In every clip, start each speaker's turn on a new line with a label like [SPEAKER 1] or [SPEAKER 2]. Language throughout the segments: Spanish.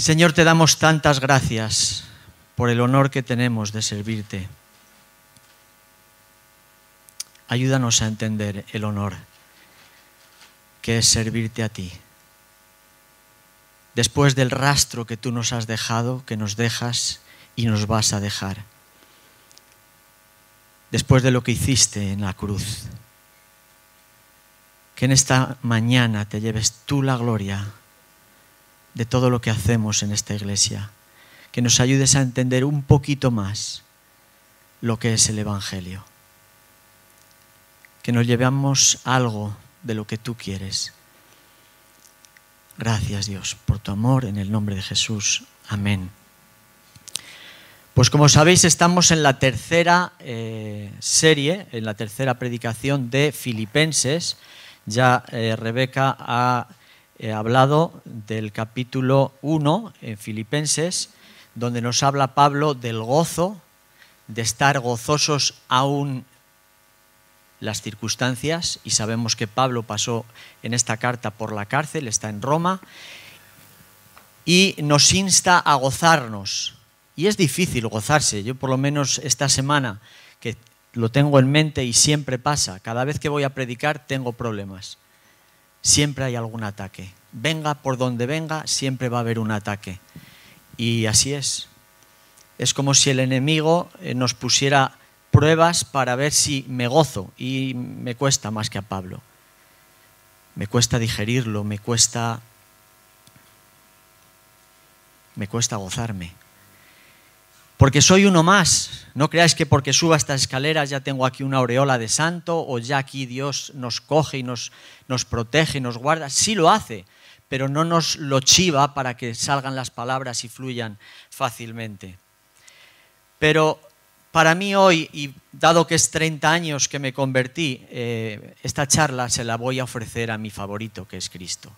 [SPEAKER 1] Señor, te damos tantas gracias por el honor que tenemos de servirte. Ayúdanos a entender el honor que es servirte a ti. Después del rastro que tú nos has dejado, que nos dejas y nos vas a dejar. Después de lo que hiciste en la cruz. Que en esta mañana te lleves tú la gloria de todo lo que hacemos en esta iglesia. Que nos ayudes a entender un poquito más lo que es el Evangelio. Que nos llevemos algo de lo que tú quieres. Gracias Dios por tu amor en el nombre de Jesús. Amén. Pues como sabéis estamos en la tercera eh, serie, en la tercera predicación de Filipenses. Ya eh, Rebeca ha He hablado del capítulo 1 en Filipenses, donde nos habla Pablo del gozo, de estar gozosos aún las circunstancias, y sabemos que Pablo pasó en esta carta por la cárcel, está en Roma, y nos insta a gozarnos. Y es difícil gozarse, yo por lo menos esta semana que lo tengo en mente y siempre pasa, cada vez que voy a predicar tengo problemas siempre hay algún ataque. Venga por donde venga, siempre va a haber un ataque. Y así es. Es como si el enemigo eh, nos pusiera pruebas para ver si me gozo y me cuesta más que a Pablo. Me cuesta digerirlo, me cuesta me cuesta gozarme porque soy uno más. No creáis que porque suba estas escaleras ya tengo aquí una aureola de santo o ya aquí Dios nos coge y nos, nos protege y nos guarda. Sí lo hace, pero no nos lo chiva para que salgan las palabras y fluyan fácilmente. Pero para mí hoy, y dado que es 30 años que me convertí, eh, esta charla se la voy a ofrecer a mi favorito, que es Cristo.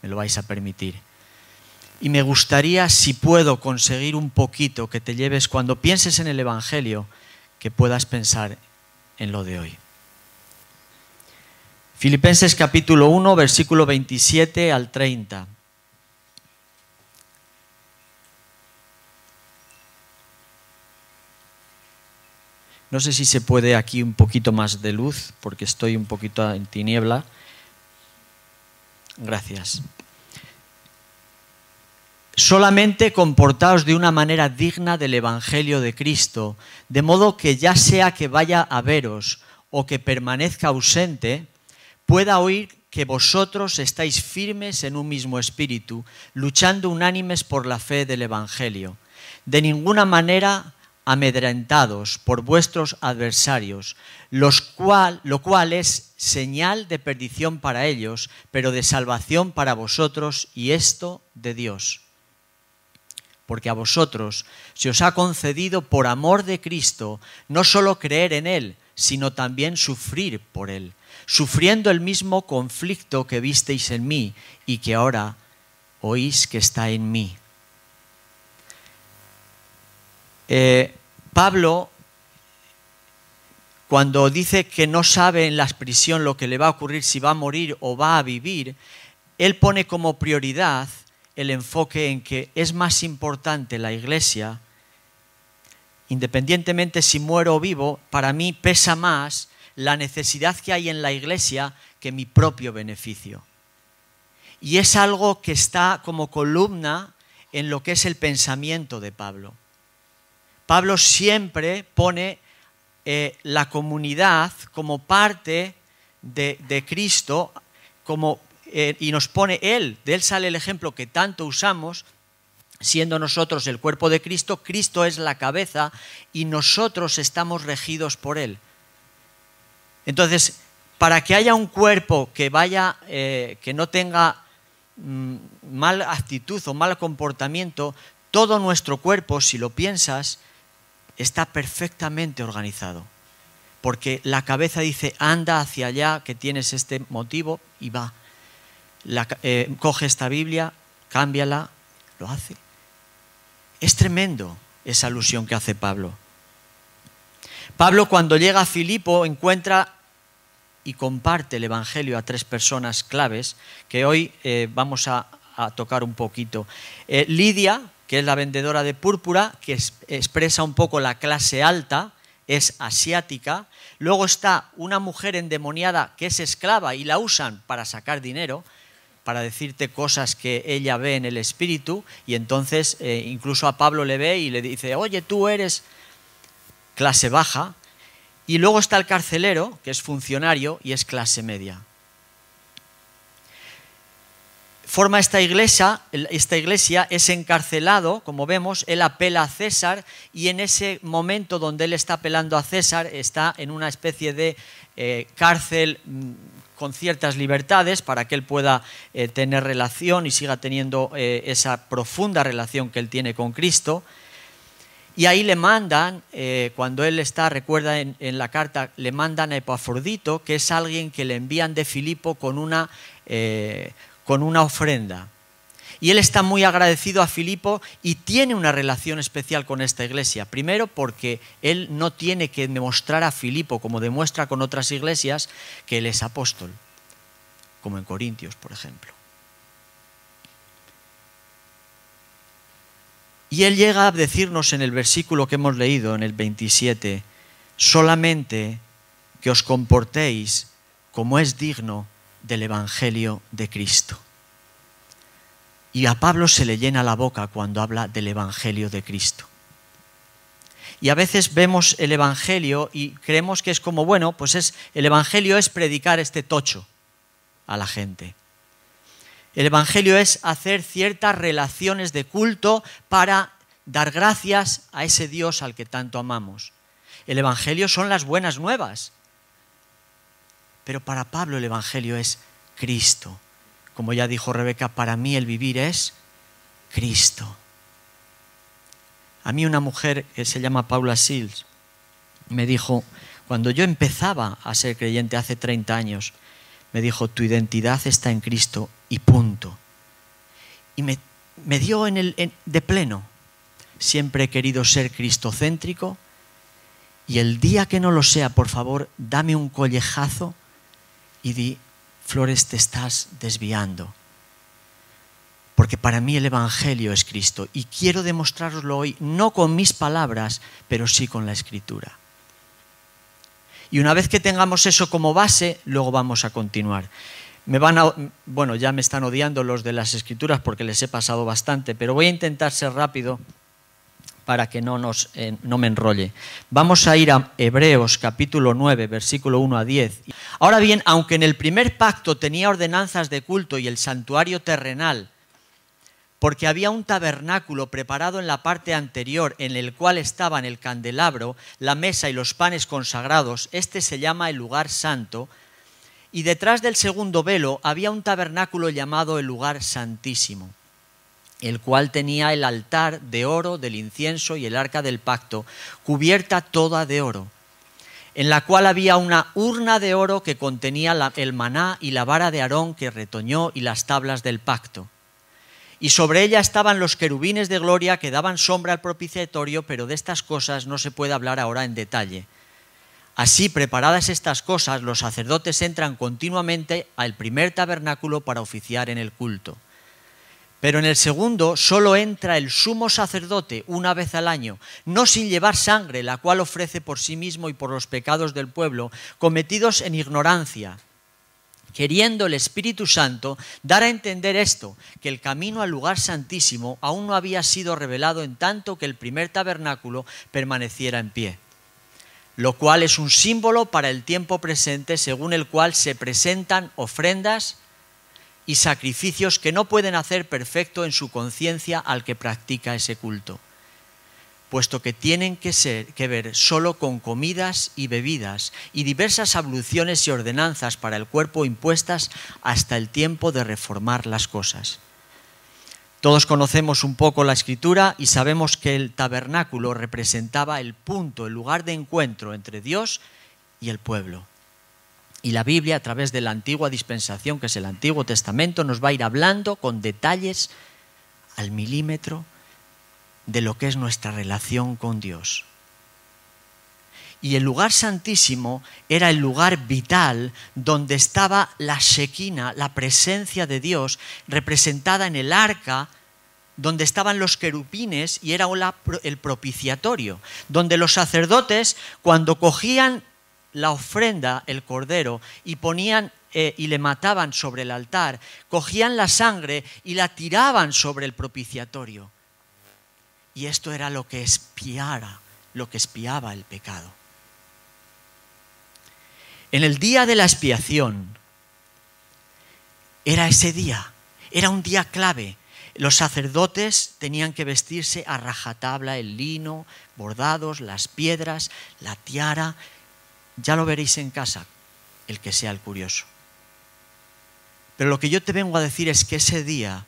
[SPEAKER 1] Me lo vais a permitir. Y me gustaría, si puedo, conseguir un poquito que te lleves cuando pienses en el Evangelio, que puedas pensar en lo de hoy. Filipenses capítulo 1, versículo 27 al 30. No sé si se puede aquí un poquito más de luz, porque estoy un poquito en tiniebla. Gracias solamente comportaos de una manera digna del Evangelio de Cristo, de modo que ya sea que vaya a veros o que permanezca ausente, pueda oír que vosotros estáis firmes en un mismo espíritu, luchando unánimes por la fe del Evangelio, de ninguna manera amedrentados por vuestros adversarios, los cual, lo cual es señal de perdición para ellos, pero de salvación para vosotros, y esto de Dios porque a vosotros se os ha concedido por amor de Cristo no solo creer en Él, sino también sufrir por Él, sufriendo el mismo conflicto que visteis en mí y que ahora oís que está en mí. Eh, Pablo, cuando dice que no sabe en la prisión lo que le va a ocurrir, si va a morir o va a vivir, él pone como prioridad el enfoque en que es más importante la iglesia, independientemente si muero o vivo, para mí pesa más la necesidad que hay en la iglesia que mi propio beneficio. Y es algo que está como columna en lo que es el pensamiento de Pablo. Pablo siempre pone eh, la comunidad como parte de, de Cristo, como eh, y nos pone Él, de Él sale el ejemplo que tanto usamos, siendo nosotros el cuerpo de Cristo, Cristo es la cabeza y nosotros estamos regidos por Él. Entonces, para que haya un cuerpo que vaya, eh, que no tenga mm, mala actitud o mal comportamiento, todo nuestro cuerpo, si lo piensas, está perfectamente organizado. Porque la cabeza dice, anda hacia allá, que tienes este motivo, y va. Eh, coge esta Biblia, cámbiala, lo hace. Es tremendo esa alusión que hace Pablo. Pablo cuando llega a Filipo encuentra y comparte el Evangelio a tres personas claves que hoy eh, vamos a, tocar un poquito. Eh, Lidia, que es la vendedora de púrpura, que expresa un poco la clase alta, es asiática. Luego está una mujer endemoniada que es esclava y la usan para sacar dinero, para decirte cosas que ella ve en el espíritu. Y entonces eh, incluso a Pablo le ve y le dice, oye, tú eres clase baja. Y luego está el carcelero, que es funcionario y es clase media forma esta iglesia, esta iglesia es encarcelado, como vemos, él apela a César y en ese momento donde él está apelando a César está en una especie de eh, cárcel mm, con ciertas libertades para que él pueda eh, tener relación y siga teniendo eh, esa profunda relación que él tiene con Cristo. Y ahí le mandan, cuando él está, recuerda en, en, la carta, le mandan a Epafrodito, que es alguien que le envían de Filipo con una con una ofrenda. Y él está muy agradecido a Filipo y tiene una relación especial con esta iglesia. Primero porque él no tiene que demostrar a Filipo, como demuestra con otras iglesias, que él es apóstol, como en Corintios, por ejemplo. Y él llega a decirnos en el versículo que hemos leído, en el 27, solamente que os comportéis como es digno del Evangelio de Cristo. Y a Pablo se le llena la boca cuando habla del Evangelio de Cristo. Y a veces vemos el Evangelio y creemos que es como, bueno, pues es, el Evangelio es predicar este tocho a la gente. El Evangelio es hacer ciertas relaciones de culto para dar gracias a ese Dios al que tanto amamos. El Evangelio son las buenas nuevas. Pero para Pablo el Evangelio es Cristo. Como ya dijo Rebeca, para mí el vivir es Cristo. A mí una mujer que se llama Paula Sills me dijo, cuando yo empezaba a ser creyente hace 30 años, me dijo, tu identidad está en Cristo y punto. Y me, dio en el, de pleno. Siempre he querido ser cristocéntrico y el día que no lo sea, por favor, dame un collejazo y di, Flores, te estás desviando. Porque para mí el Evangelio es Cristo y quiero demostraroslo hoy, no con mis palabras, pero sí con la Escritura. Y una vez que tengamos eso como base, luego vamos a continuar. Me van a, bueno, ya me están odiando los de las escrituras porque les he pasado bastante, pero voy a intentar ser rápido para que no, nos, eh, no me enrolle. Vamos a ir a Hebreos capítulo 9, versículo 1 a 10. Ahora bien, aunque en el primer pacto tenía ordenanzas de culto y el santuario terrenal, porque había un tabernáculo preparado en la parte anterior en el cual estaban el candelabro, la mesa y los panes consagrados, este se llama el lugar santo, y detrás del segundo velo había un tabernáculo llamado el lugar santísimo el cual tenía el altar de oro del incienso y el arca del pacto, cubierta toda de oro, en la cual había una urna de oro que contenía el maná y la vara de Aarón que retoñó y las tablas del pacto. Y sobre ella estaban los querubines de gloria que daban sombra al propiciatorio, pero de estas cosas no se puede hablar ahora en detalle. Así, preparadas estas cosas, los sacerdotes entran continuamente al primer tabernáculo para oficiar en el culto. Pero en el segundo solo entra el sumo sacerdote una vez al año, no sin llevar sangre, la cual ofrece por sí mismo y por los pecados del pueblo, cometidos en ignorancia, queriendo el Espíritu Santo dar a entender esto, que el camino al lugar santísimo aún no había sido revelado en tanto que el primer tabernáculo permaneciera en pie. Lo cual es un símbolo para el tiempo presente según el cual se presentan ofrendas y sacrificios que no pueden hacer perfecto en su conciencia al que practica ese culto, puesto que tienen que, ser, que ver solo con comidas y bebidas y diversas abluciones y ordenanzas para el cuerpo impuestas hasta el tiempo de reformar las cosas. Todos conocemos un poco la escritura y sabemos que el tabernáculo representaba el punto, el lugar de encuentro entre Dios y el pueblo. Y la Biblia, a través de la antigua dispensación, que es el Antiguo Testamento, nos va a ir hablando con detalles al milímetro de lo que es nuestra relación con Dios. Y el lugar santísimo era el lugar vital donde estaba la Shekinah, la presencia de Dios, representada en el arca, donde estaban los querupines y era el propiciatorio, donde los sacerdotes, cuando cogían la ofrenda, el cordero, y ponían eh, y le mataban sobre el altar, cogían la sangre y la tiraban sobre el propiciatorio. Y esto era lo que espiara, lo que espiaba el pecado. En el día de la expiación, era ese día, era un día clave. Los sacerdotes tenían que vestirse a rajatabla, el lino, bordados, las piedras, la tiara. Ya lo veréis en casa, el que sea el curioso. Pero lo que yo te vengo a decir es que ese día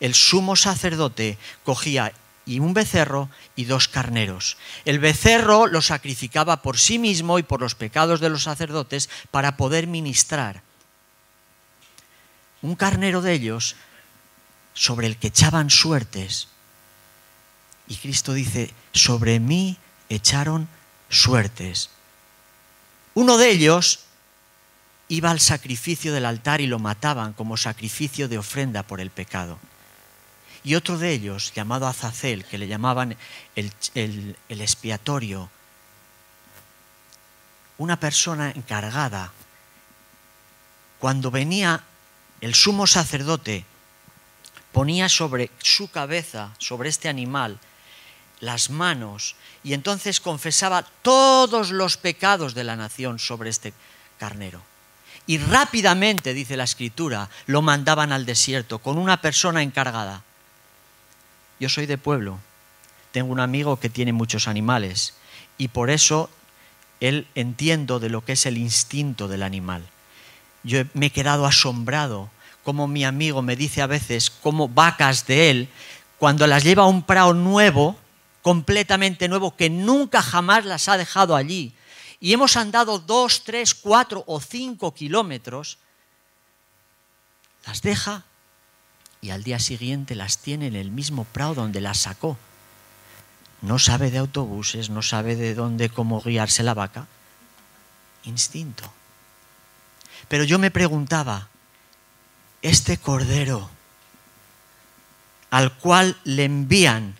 [SPEAKER 1] el sumo sacerdote cogía y un becerro y dos carneros. El becerro lo sacrificaba por sí mismo y por los pecados de los sacerdotes para poder ministrar. Un carnero de ellos sobre el que echaban suertes. Y Cristo dice, sobre mí echaron suertes. Uno de ellos iba al sacrificio del altar y lo mataban como sacrificio de ofrenda por el pecado. Y otro de ellos, llamado Azazel, que le llamaban el, el expiatorio, una persona encargada, cuando venía el sumo sacerdote, ponía sobre su cabeza, sobre este animal, las manos y entonces confesaba todos los pecados de la nación sobre este carnero. Y rápidamente, dice la escritura, lo mandaban al desierto con una persona encargada. Yo soy de pueblo, tengo un amigo que tiene muchos animales y por eso él entiendo de lo que es el instinto del animal. Yo me he quedado asombrado como mi amigo me dice a veces como vacas de él, cuando las lleva a un prado nuevo, completamente nuevo, que nunca jamás las ha dejado allí, y hemos andado dos, tres, cuatro o cinco kilómetros, las deja y al día siguiente las tiene en el mismo prado donde las sacó. No sabe de autobuses, no sabe de dónde, cómo guiarse la vaca. Instinto. Pero yo me preguntaba, este cordero al cual le envían,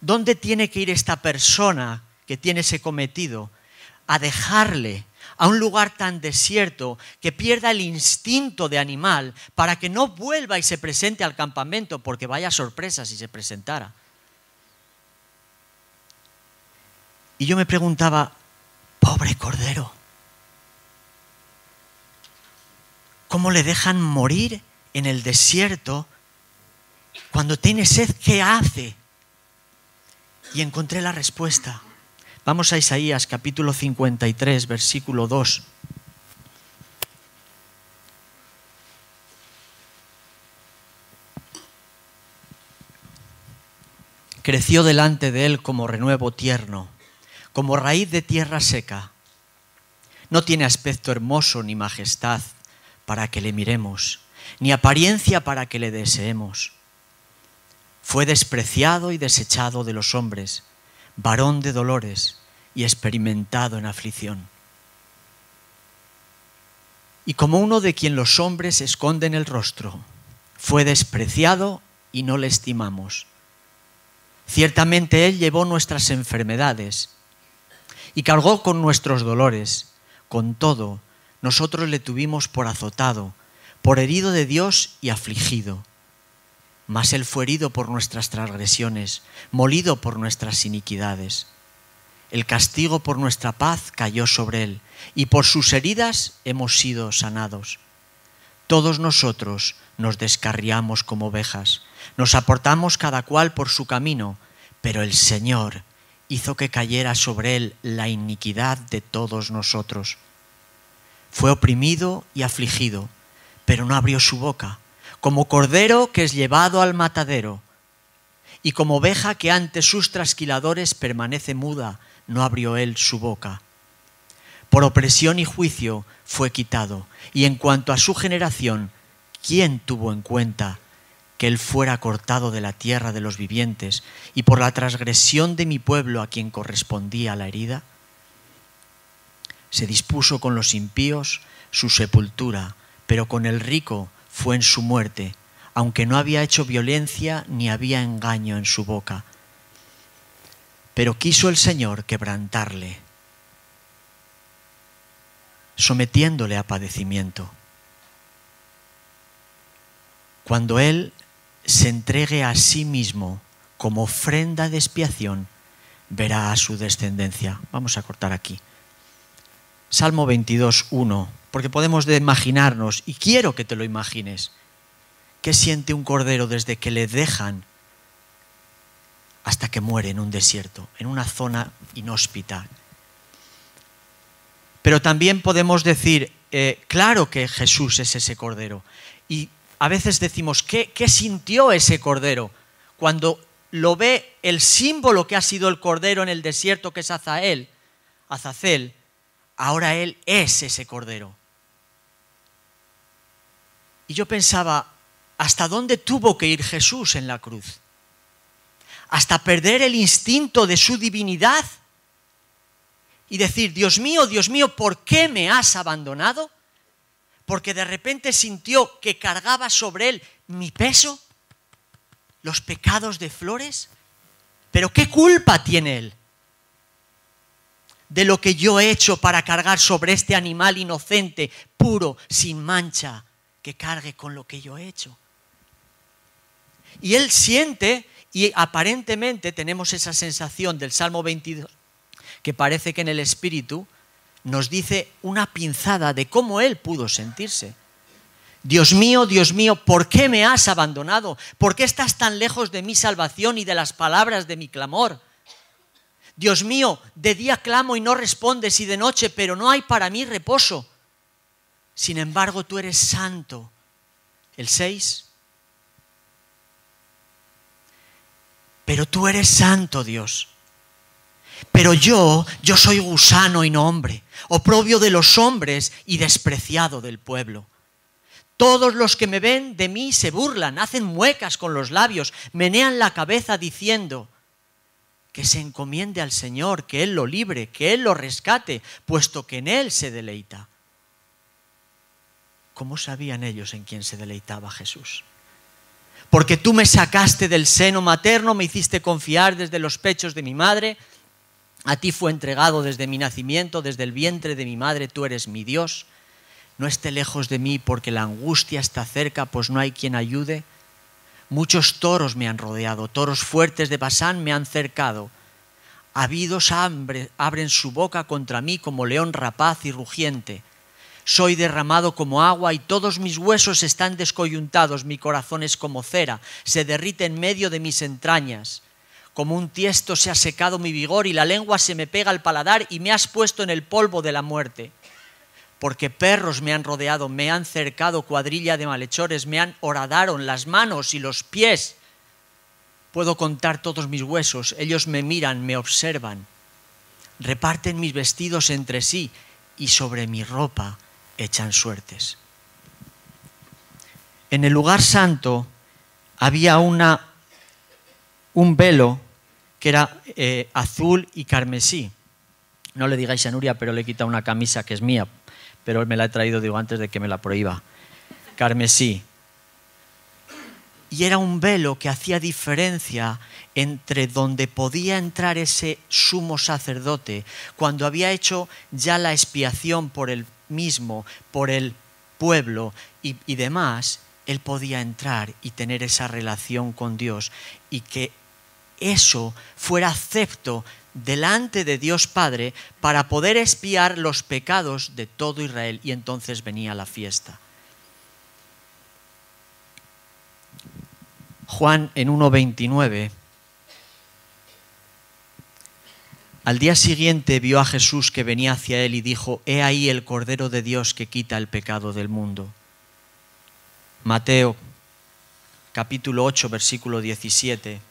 [SPEAKER 1] ¿dónde tiene que ir esta persona que tiene ese cometido? a dejarle a un lugar tan desierto que pierda el instinto de animal para que no vuelva y se presente al campamento porque vaya sorpresa si se presentara. Y yo me preguntaba, pobre cordero, ¿cómo le dejan morir en el desierto cuando tiene sed? ¿Qué hace? Y encontré la respuesta. Vamos a Isaías capítulo 53, versículo 2. Creció delante de él como renuevo tierno, como raíz de tierra seca. No tiene aspecto hermoso ni majestad para que le miremos, ni apariencia para que le deseemos. Fue despreciado y desechado de los hombres, varón de dolores y experimentado en aflicción. Y como uno de quien los hombres esconden el rostro, fue despreciado y no le estimamos. Ciertamente Él llevó nuestras enfermedades y cargó con nuestros dolores. Con todo, nosotros le tuvimos por azotado, por herido de Dios y afligido. Mas Él fue herido por nuestras transgresiones, molido por nuestras iniquidades. El castigo por nuestra paz cayó sobre él, y por sus heridas hemos sido sanados. Todos nosotros nos descarriamos como ovejas, nos aportamos cada cual por su camino, pero el Señor hizo que cayera sobre él la iniquidad de todos nosotros. Fue oprimido y afligido, pero no abrió su boca, como cordero que es llevado al matadero, y como oveja que ante sus trasquiladores permanece muda, no abrió él su boca. Por opresión y juicio fue quitado. Y en cuanto a su generación, ¿quién tuvo en cuenta que él fuera cortado de la tierra de los vivientes y por la transgresión de mi pueblo a quien correspondía la herida? Se dispuso con los impíos su sepultura, pero con el rico fue en su muerte, aunque no había hecho violencia ni había engaño en su boca. Pero quiso el Señor quebrantarle, sometiéndole a padecimiento. Cuando Él se entregue a sí mismo como ofrenda de expiación, verá a su descendencia. Vamos a cortar aquí. Salmo 22, 1, porque podemos imaginarnos, y quiero que te lo imagines, qué siente un cordero desde que le dejan hasta que muere en un desierto, en una zona inhóspita. Pero también podemos decir, eh, claro que Jesús es ese cordero. Y a veces decimos, ¿qué, ¿qué sintió ese cordero cuando lo ve el símbolo que ha sido el cordero en el desierto, que es Azael, Azazel? Ahora él es ese cordero. Y yo pensaba, ¿hasta dónde tuvo que ir Jesús en la cruz? ¿Hasta perder el instinto de su divinidad? Y decir, Dios mío, Dios mío, ¿por qué me has abandonado? porque de repente sintió que cargaba sobre él mi peso, los pecados de flores. Pero ¿qué culpa tiene él de lo que yo he hecho para cargar sobre este animal inocente, puro, sin mancha, que cargue con lo que yo he hecho? Y él siente, y aparentemente tenemos esa sensación del Salmo 22, que parece que en el Espíritu nos dice una pinzada de cómo él pudo sentirse. Dios mío, Dios mío, ¿por qué me has abandonado? ¿Por qué estás tan lejos de mi salvación y de las palabras de mi clamor? Dios mío, de día clamo y no respondes y de noche, pero no hay para mí reposo. Sin embargo, tú eres santo. El 6. Pero tú eres santo, Dios. Pero yo, yo soy gusano y no hombre, oprobio de los hombres y despreciado del pueblo. Todos los que me ven de mí se burlan, hacen muecas con los labios, menean la cabeza diciendo, que se encomiende al Señor, que Él lo libre, que Él lo rescate, puesto que en Él se deleita. ¿Cómo sabían ellos en quién se deleitaba Jesús? Porque tú me sacaste del seno materno, me hiciste confiar desde los pechos de mi madre, a ti fue entregado desde mi nacimiento, desde el vientre de mi madre, tú eres mi Dios. No esté lejos de mí porque la angustia está cerca, pues no hay quien ayude. Muchos toros me han rodeado, toros fuertes de Basán me han cercado. Habidos hambre, abren su boca contra mí como león rapaz y rugiente. Soy derramado como agua y todos mis huesos están descoyuntados, mi corazón es como cera, se derrite en medio de mis entrañas. Como un tiesto se ha secado mi vigor y la lengua se me pega al paladar y me has puesto en el polvo de la muerte. Porque perros me han rodeado, me han cercado cuadrilla de malhechores, me han horadaron las manos y los pies. Puedo contar todos mis huesos, ellos me miran, me observan. Reparten mis vestidos entre sí y sobre mi ropa echan suertes. En el lugar santo había una, un velo que era eh, azul y carmesí. No le digáis a Nuria, pero le he quitado una camisa que es mía, pero me la he traído, digo, antes de que me la prohíba. Carmesí. Y era un velo que hacía diferencia entre donde podía entrar ese sumo sacerdote cuando había hecho ya la expiación por el mismo, por el pueblo y, y demás, él podía entrar y tener esa relación con Dios y que eso fuera acepto delante de Dios Padre para poder espiar los pecados de todo Israel y entonces venía la fiesta. Juan en 1.29, al día siguiente vio a Jesús que venía hacia él y dijo, He ahí el Cordero de Dios que quita el pecado del mundo. Mateo capítulo 8, versículo 17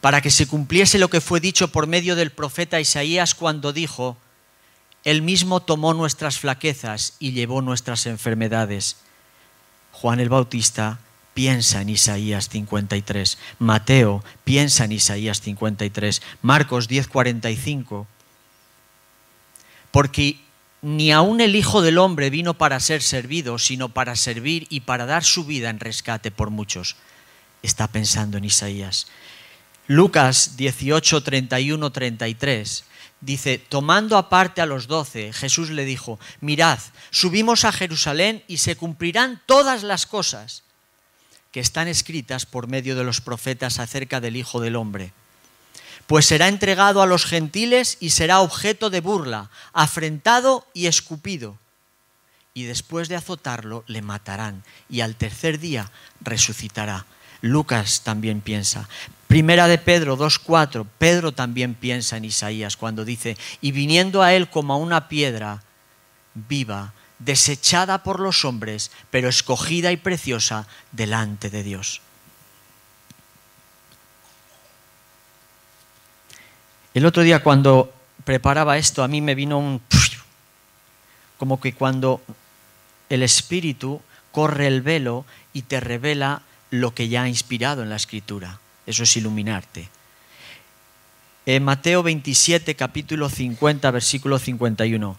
[SPEAKER 1] para que se cumpliese lo que fue dicho por medio del profeta Isaías cuando dijo, Él mismo tomó nuestras flaquezas y llevó nuestras enfermedades. Juan el Bautista piensa en Isaías 53, Mateo piensa en Isaías 53, Marcos 10:45, porque ni aun el Hijo del Hombre vino para ser servido, sino para servir y para dar su vida en rescate por muchos. Está pensando en Isaías. Lucas 18, 31, 33 dice, tomando aparte a los doce, Jesús le dijo, mirad, subimos a Jerusalén y se cumplirán todas las cosas que están escritas por medio de los profetas acerca del Hijo del Hombre pues será entregado a los gentiles y será objeto de burla, afrentado y escupido. Y después de azotarlo le matarán y al tercer día resucitará. Lucas también piensa. Primera de Pedro 2.4, Pedro también piensa en Isaías cuando dice, y viniendo a él como a una piedra viva, desechada por los hombres, pero escogida y preciosa delante de Dios. El otro día cuando preparaba esto a mí me vino un... como que cuando el Espíritu corre el velo y te revela lo que ya ha inspirado en la Escritura. Eso es iluminarte. En Mateo 27, capítulo 50, versículo 51.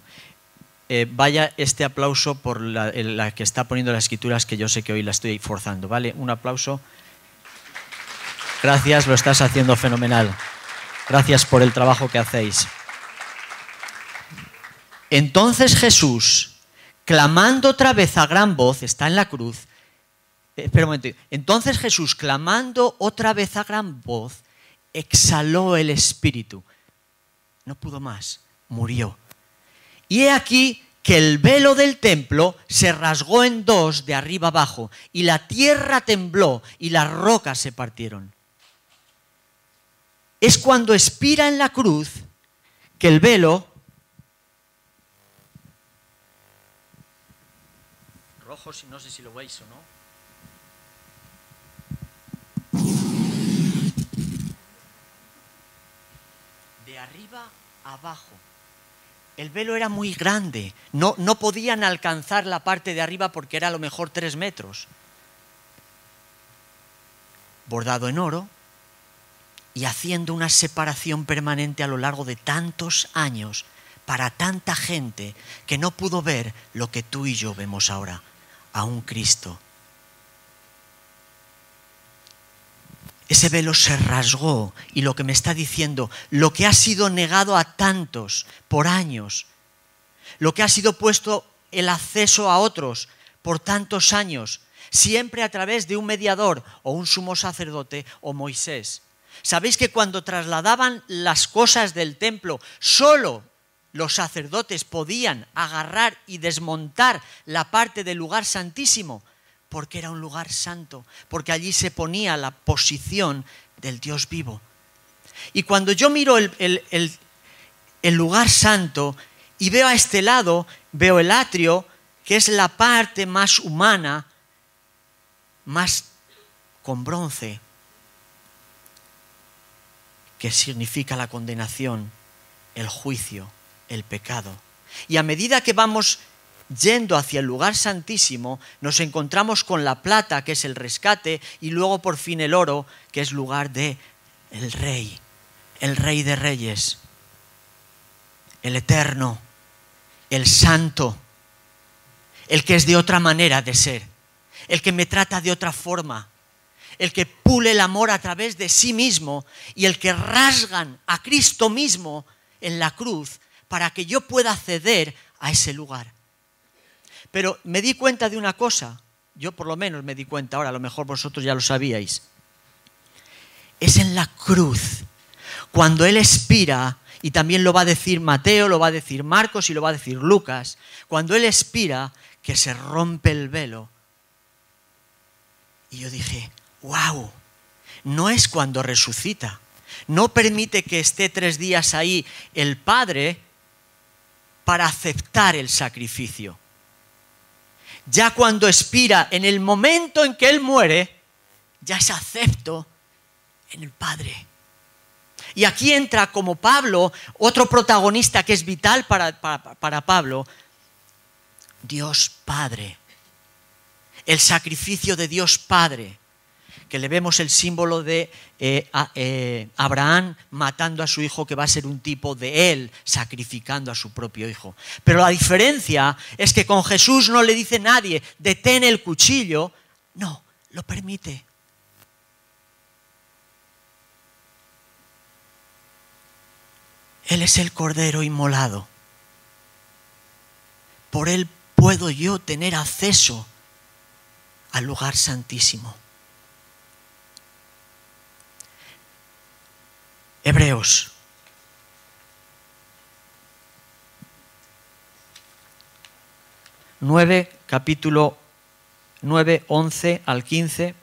[SPEAKER 1] Eh, vaya este aplauso por la, la, que está poniendo las escrituras, que yo sé que hoy la estoy forzando. ¿Vale? Un aplauso. Gracias, lo estás haciendo fenomenal. Gracias por el trabajo que hacéis. Entonces Jesús, clamando otra vez a gran voz, está en la cruz. Eh, espera un momento. Entonces Jesús, clamando otra vez a gran voz, exhaló el espíritu. No pudo más, murió. Y he aquí que el velo del templo se rasgó en dos de arriba abajo, y la tierra tembló y las rocas se partieron es cuando expira en la cruz que el velo rojo, no sé si lo veis o no. De arriba abajo. El velo era muy grande. No, no podían alcanzar la parte de arriba porque era a lo mejor tres metros. Bordado en oro, y haciendo una separación permanente a lo largo de tantos años para tanta gente que no pudo ver lo que tú y yo vemos ahora, a un Cristo. Ese velo se rasgó y lo que me está diciendo, lo que ha sido negado a tantos por años, lo que ha sido puesto el acceso a otros por tantos años, siempre a través de un mediador o un sumo sacerdote o Moisés ¿Sabéis que cuando trasladaban las cosas del templo, solo los sacerdotes podían agarrar y desmontar la parte del lugar santísimo? Porque era un lugar santo, porque allí se ponía la posición del Dios vivo. Y cuando yo miro el, el lugar santo y veo a este lado, veo el atrio, que es la parte más humana, más con bronce, que significa la condenación, el juicio, el pecado. Y a medida que vamos yendo hacia el lugar santísimo, nos encontramos con la plata, que es el rescate, y luego por fin el oro, que es lugar de el rey, el rey de reyes, el eterno, el santo, el que es de otra manera de ser, el que me trata de otra forma, el que pule el amor a través de sí mismo y el que rasgan a Cristo mismo en la cruz para que yo pueda acceder a ese lugar. Pero me di cuenta de una cosa, yo por lo menos me di cuenta, ahora a lo mejor vosotros ya lo sabíais. Es en la cruz, cuando Él expira, y también lo va a decir Mateo, lo va a decir Marcos y lo va a decir Lucas, cuando Él expira, que se rompe el velo. Y yo dije, wow, no es cuando resucita. No permite que esté tres días ahí el Padre para aceptar el sacrificio. Ya cuando expira, en el momento en que Él muere, ya es acepto en el Padre. Y aquí entra como Pablo, otro protagonista que es vital para, para, para Pablo, Dios Padre. El sacrificio de Dios Padre que le vemos el símbolo de eh, eh, Abraham matando a su hijo, que va a ser un tipo de él sacrificando a su propio hijo. Pero la diferencia es que con Jesús no le dice nadie, detén el cuchillo, no, lo permite. Él es el Cordero inmolado. Por Él puedo yo tener acceso al lugar santísimo. Hebreos. Nueve, capítulo 9, 11 al 15.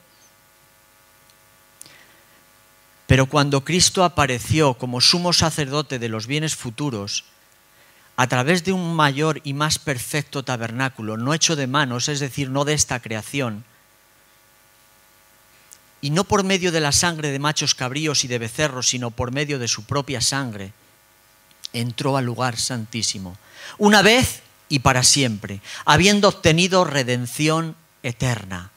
[SPEAKER 1] Pero cuando Cristo apareció como sumo sacerdote de los bienes futuros, a través de un mayor y más perfecto tabernáculo, no hecho de manos, es decir, no de esta creación, y no por medio de la sangre de machos cabríos y de becerros, sino por medio de su propia sangre, entró al lugar santísimo, una vez y para siempre, habiendo obtenido redención eterna.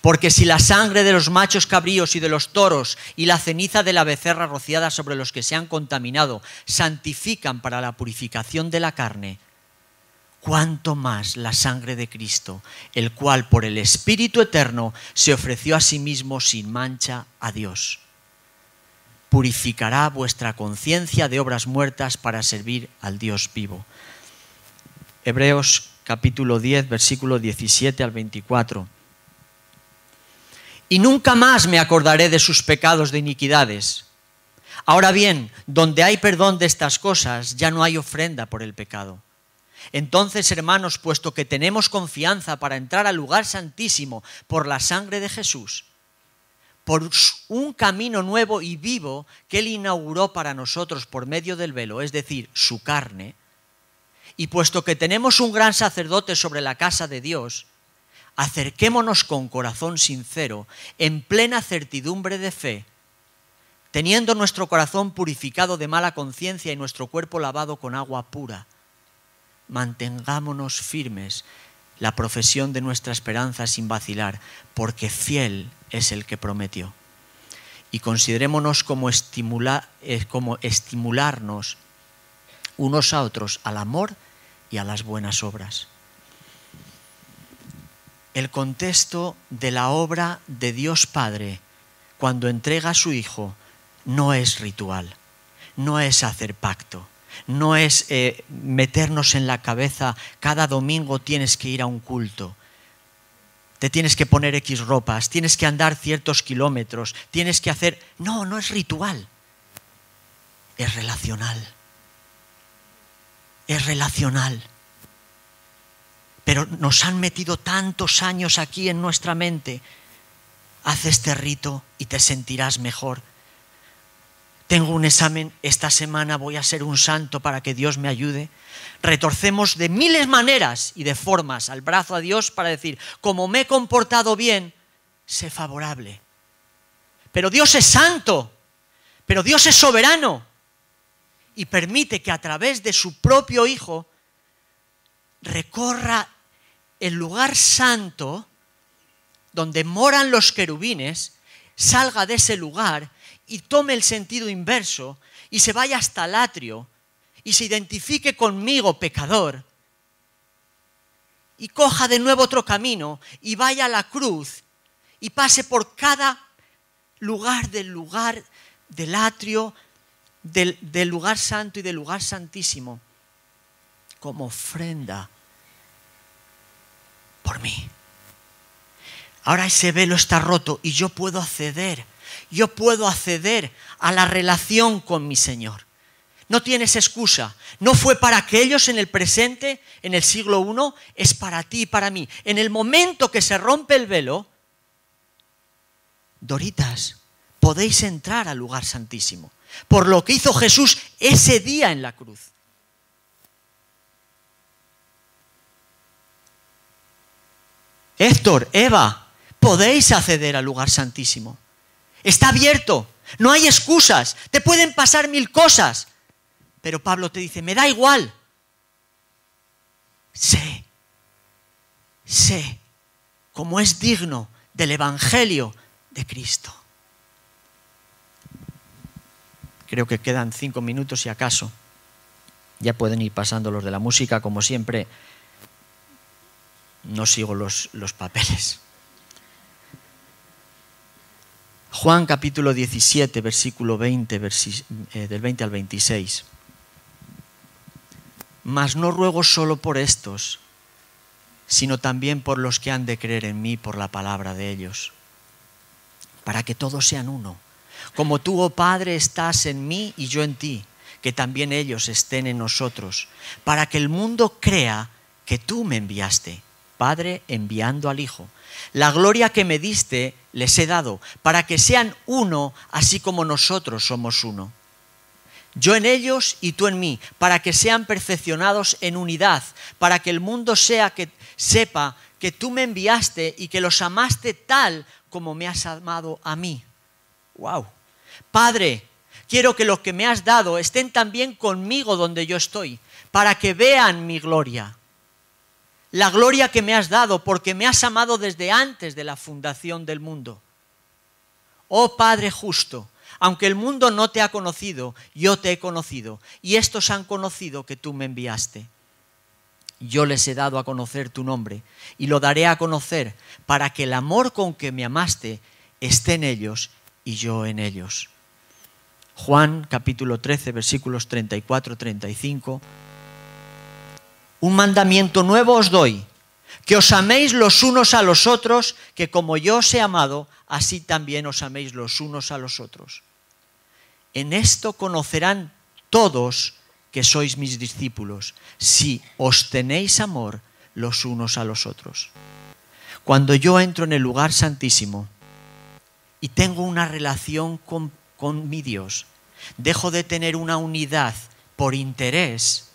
[SPEAKER 1] Porque si la sangre de los machos cabríos y de los toros y la ceniza de la becerra rociada sobre los que se han contaminado santifican para la purificación de la carne, cuánto más la sangre de Cristo, el cual por el Espíritu Eterno se ofreció a sí mismo sin mancha a Dios. Purificará vuestra conciencia de obras muertas para servir al Dios vivo. Hebreos capítulo 10, versículo 17 al 24 y nunca más me acordaré de sus pecados de iniquidades. Ahora bien, donde hay perdón de estas cosas, ya no hay ofrenda por el pecado. Entonces, hermanos, puesto que tenemos confianza para entrar al lugar santísimo por la sangre de Jesús, por un camino nuevo y vivo que Él inauguró para nosotros por medio del velo, es decir, su carne, y puesto que tenemos un gran sacerdote sobre la casa de Dios, acerquémonos con corazón sincero, en plena certidumbre de fe, teniendo nuestro corazón purificado de mala conciencia y nuestro cuerpo lavado con agua pura. Mantengámonos firmes la profesión de nuestra esperanza sin vacilar, porque fiel es el que prometió. Y considerémonos como, eh, como estimularnos unos a otros al amor y a las buenas obras el contexto de la obra de Dios Padre cuando entrega a su Hijo no es ritual, no es hacer pacto, no es eh, meternos en la cabeza cada domingo tienes que ir a un culto, te tienes que poner X ropas, tienes que andar ciertos kilómetros, tienes que hacer... No, no es ritual, es relacional, es relacional pero nos han metido tantos años aquí en nuestra mente. Haz este rito y te sentirás mejor. Tengo un examen, esta semana voy a ser un santo para que Dios me ayude. Retorcemos de miles maneras y de formas al brazo a Dios para decir, como me he comportado bien, sé favorable. Pero Dios es santo, pero Dios es soberano y permite que a través de su propio Hijo recorra el lugar santo donde moran los querubines, salga de ese lugar y tome el sentido inverso y se vaya hasta el atrio y se identifique conmigo, pecador, y coja de nuevo otro camino y vaya a la cruz y pase por cada lugar del lugar del atrio, del, lugar santo y del lugar santísimo, como ofrenda por mí. Ahora ese velo está roto y yo puedo acceder, yo puedo acceder a la relación con mi Señor. No tienes excusa. No fue para aquellos en el presente, en el siglo I, es para ti y para mí. En el momento que se rompe el velo, Doritas, podéis entrar al lugar santísimo. Por lo que hizo Jesús ese día en la cruz. Héctor, Eva, podéis acceder al lugar santísimo. Está abierto, no hay excusas, te pueden pasar mil cosas. Pero Pablo te dice, me da igual. Sé, sé, como es digno del Evangelio de Cristo. Creo que quedan cinco minutos si acaso. Ya pueden ir pasando los de la música, como siempre. No sigo los, los papeles. Juan capítulo 17, versículo 20, eh, del 20 al 26. Mas no ruego solo por estos, sino también por los que han de creer en mí por la palabra de ellos, para que todos sean uno como tú, oh Padre, estás en mí y yo en ti, que también ellos estén en nosotros, para que el mundo crea que tú me enviaste, Padre enviando al Hijo. La gloria que me diste les he dado, para que sean uno, así como nosotros somos uno. Yo en ellos y tú en mí, para que sean perfeccionados en unidad, para que el mundo sea que sepa que tú me enviaste y que los amaste tal como me has amado a mí. Wow. Padre, quiero que los que me has dado estén también conmigo donde yo estoy, para que vean mi gloria. La gloria que me has dado, porque me has amado desde antes de la fundación del mundo. Oh Padre justo, aunque el mundo no te ha conocido, yo te he conocido, y estos han conocido que tú me enviaste. Yo les he dado a conocer tu nombre, y lo daré a conocer, para que el amor con que me amaste esté en ellos y yo en ellos. Juan capítulo 13 versículos 34-35. Un mandamiento nuevo os doy, que os améis los unos a los otros, que como yo os he amado, así también os améis los unos a los otros. En esto conocerán todos que sois mis discípulos, si os tenéis amor los unos a los otros. Cuando yo entro en el lugar santísimo, y tengo una relación con, mi Dios, dejo de tener una unidad por interés,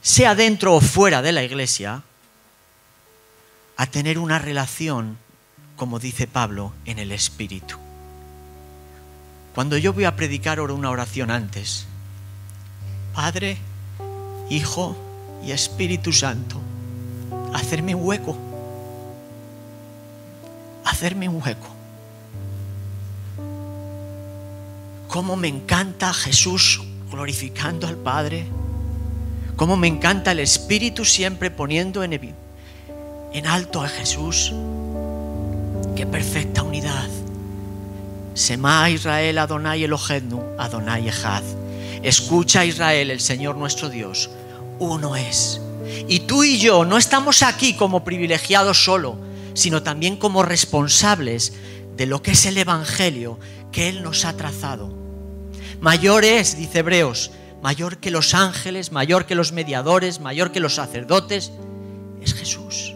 [SPEAKER 1] sea dentro o fuera de la iglesia, a tener una relación, como dice Pablo, en el Espíritu. Cuando yo voy a predicar oro una oración antes, Padre, Hijo y Espíritu Santo, hacerme un hueco, hacerme un hueco. cómo me encanta Jesús glorificando al Padre, cómo me encanta el Espíritu siempre poniendo en, en alto a Jesús. Qué perfecta unidad. Sema Israel Adonai Elohednu, Adonai Echad. Escucha Israel, el Señor nuestro Dios, uno es. Y tú y yo no estamos aquí como privilegiados solo, sino también como responsables de lo que es el Evangelio que Él nos ha trazado. Mayor es, dice Hebreos, mayor que los ángeles, mayor que los mediadores, mayor que los sacerdotes, es Jesús.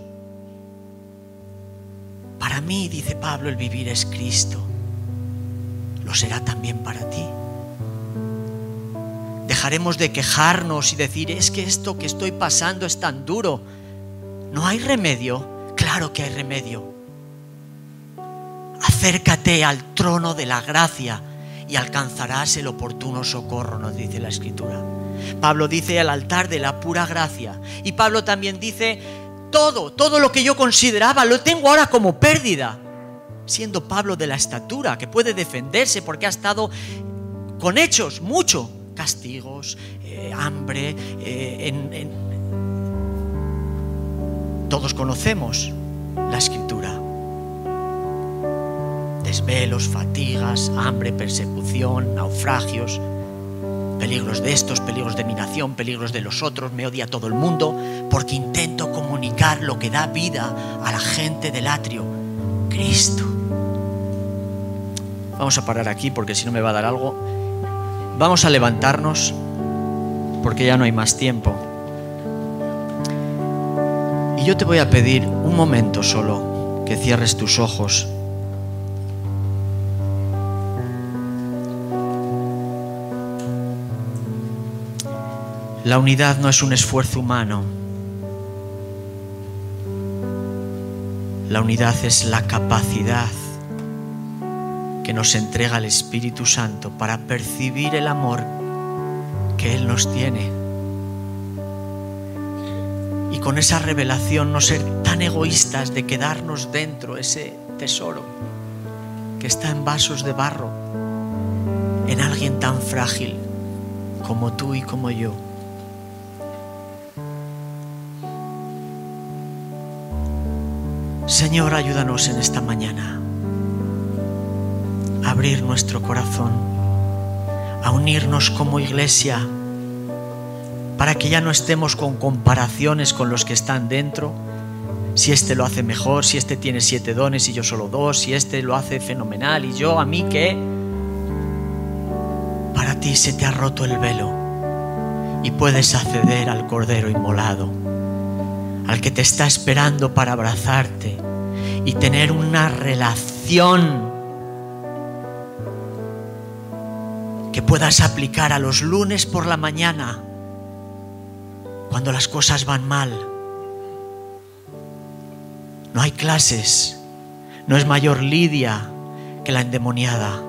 [SPEAKER 1] Para mí, dice Pablo, el vivir es Cristo. Lo será también para ti. Dejaremos de quejarnos y decir, es que esto que estoy pasando es tan duro. No hay remedio. Claro que hay remedio. Acércate al trono de la gracia y alcanzarás el oportuno socorro, nos dice la Escritura. Pablo dice al altar de la pura gracia. Y Pablo también dice, todo, todo lo que yo consideraba lo tengo ahora como pérdida. Siendo Pablo de la estatura, que puede defenderse porque ha estado con hechos, mucho, castigos, eh, hambre, eh, todos conocemos la escritura desvelos, fatigas, hambre, persecución, naufragios, peligros de estos, peligros de mi nación, peligros de los otros, me odia todo el mundo, porque intento comunicar lo que da vida a la gente del atrio, Cristo. Vamos a parar aquí porque si no me va a dar algo. Vamos a levantarnos porque ya no hay más tiempo. Y yo te voy a pedir un momento solo que cierres tus ojos. La unidad no es un esfuerzo humano. La unidad es la capacidad que nos entrega el Espíritu Santo para percibir el amor que Él nos tiene. Y con esa revelación no ser tan egoístas de quedarnos dentro ese tesoro que está en vasos de barro, en alguien tan frágil como tú y como yo. Señor, ayúdanos en esta mañana a abrir nuestro corazón, a unirnos como iglesia, para que ya no estemos con comparaciones con los que están dentro, si este lo hace mejor, si este tiene siete dones y yo solo dos, si este lo hace fenomenal y yo a mí qué. Para ti se te ha roto el velo y puedes acceder al Cordero inmolado, al que te está esperando para abrazarte y tener una relación que puedas aplicar a los lunes por la mañana, cuando las cosas van mal no hay clases. No es mayor Lidia que la endemoniada.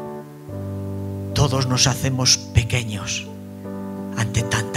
[SPEAKER 1] Todos nos hacemos pequeños ante tanto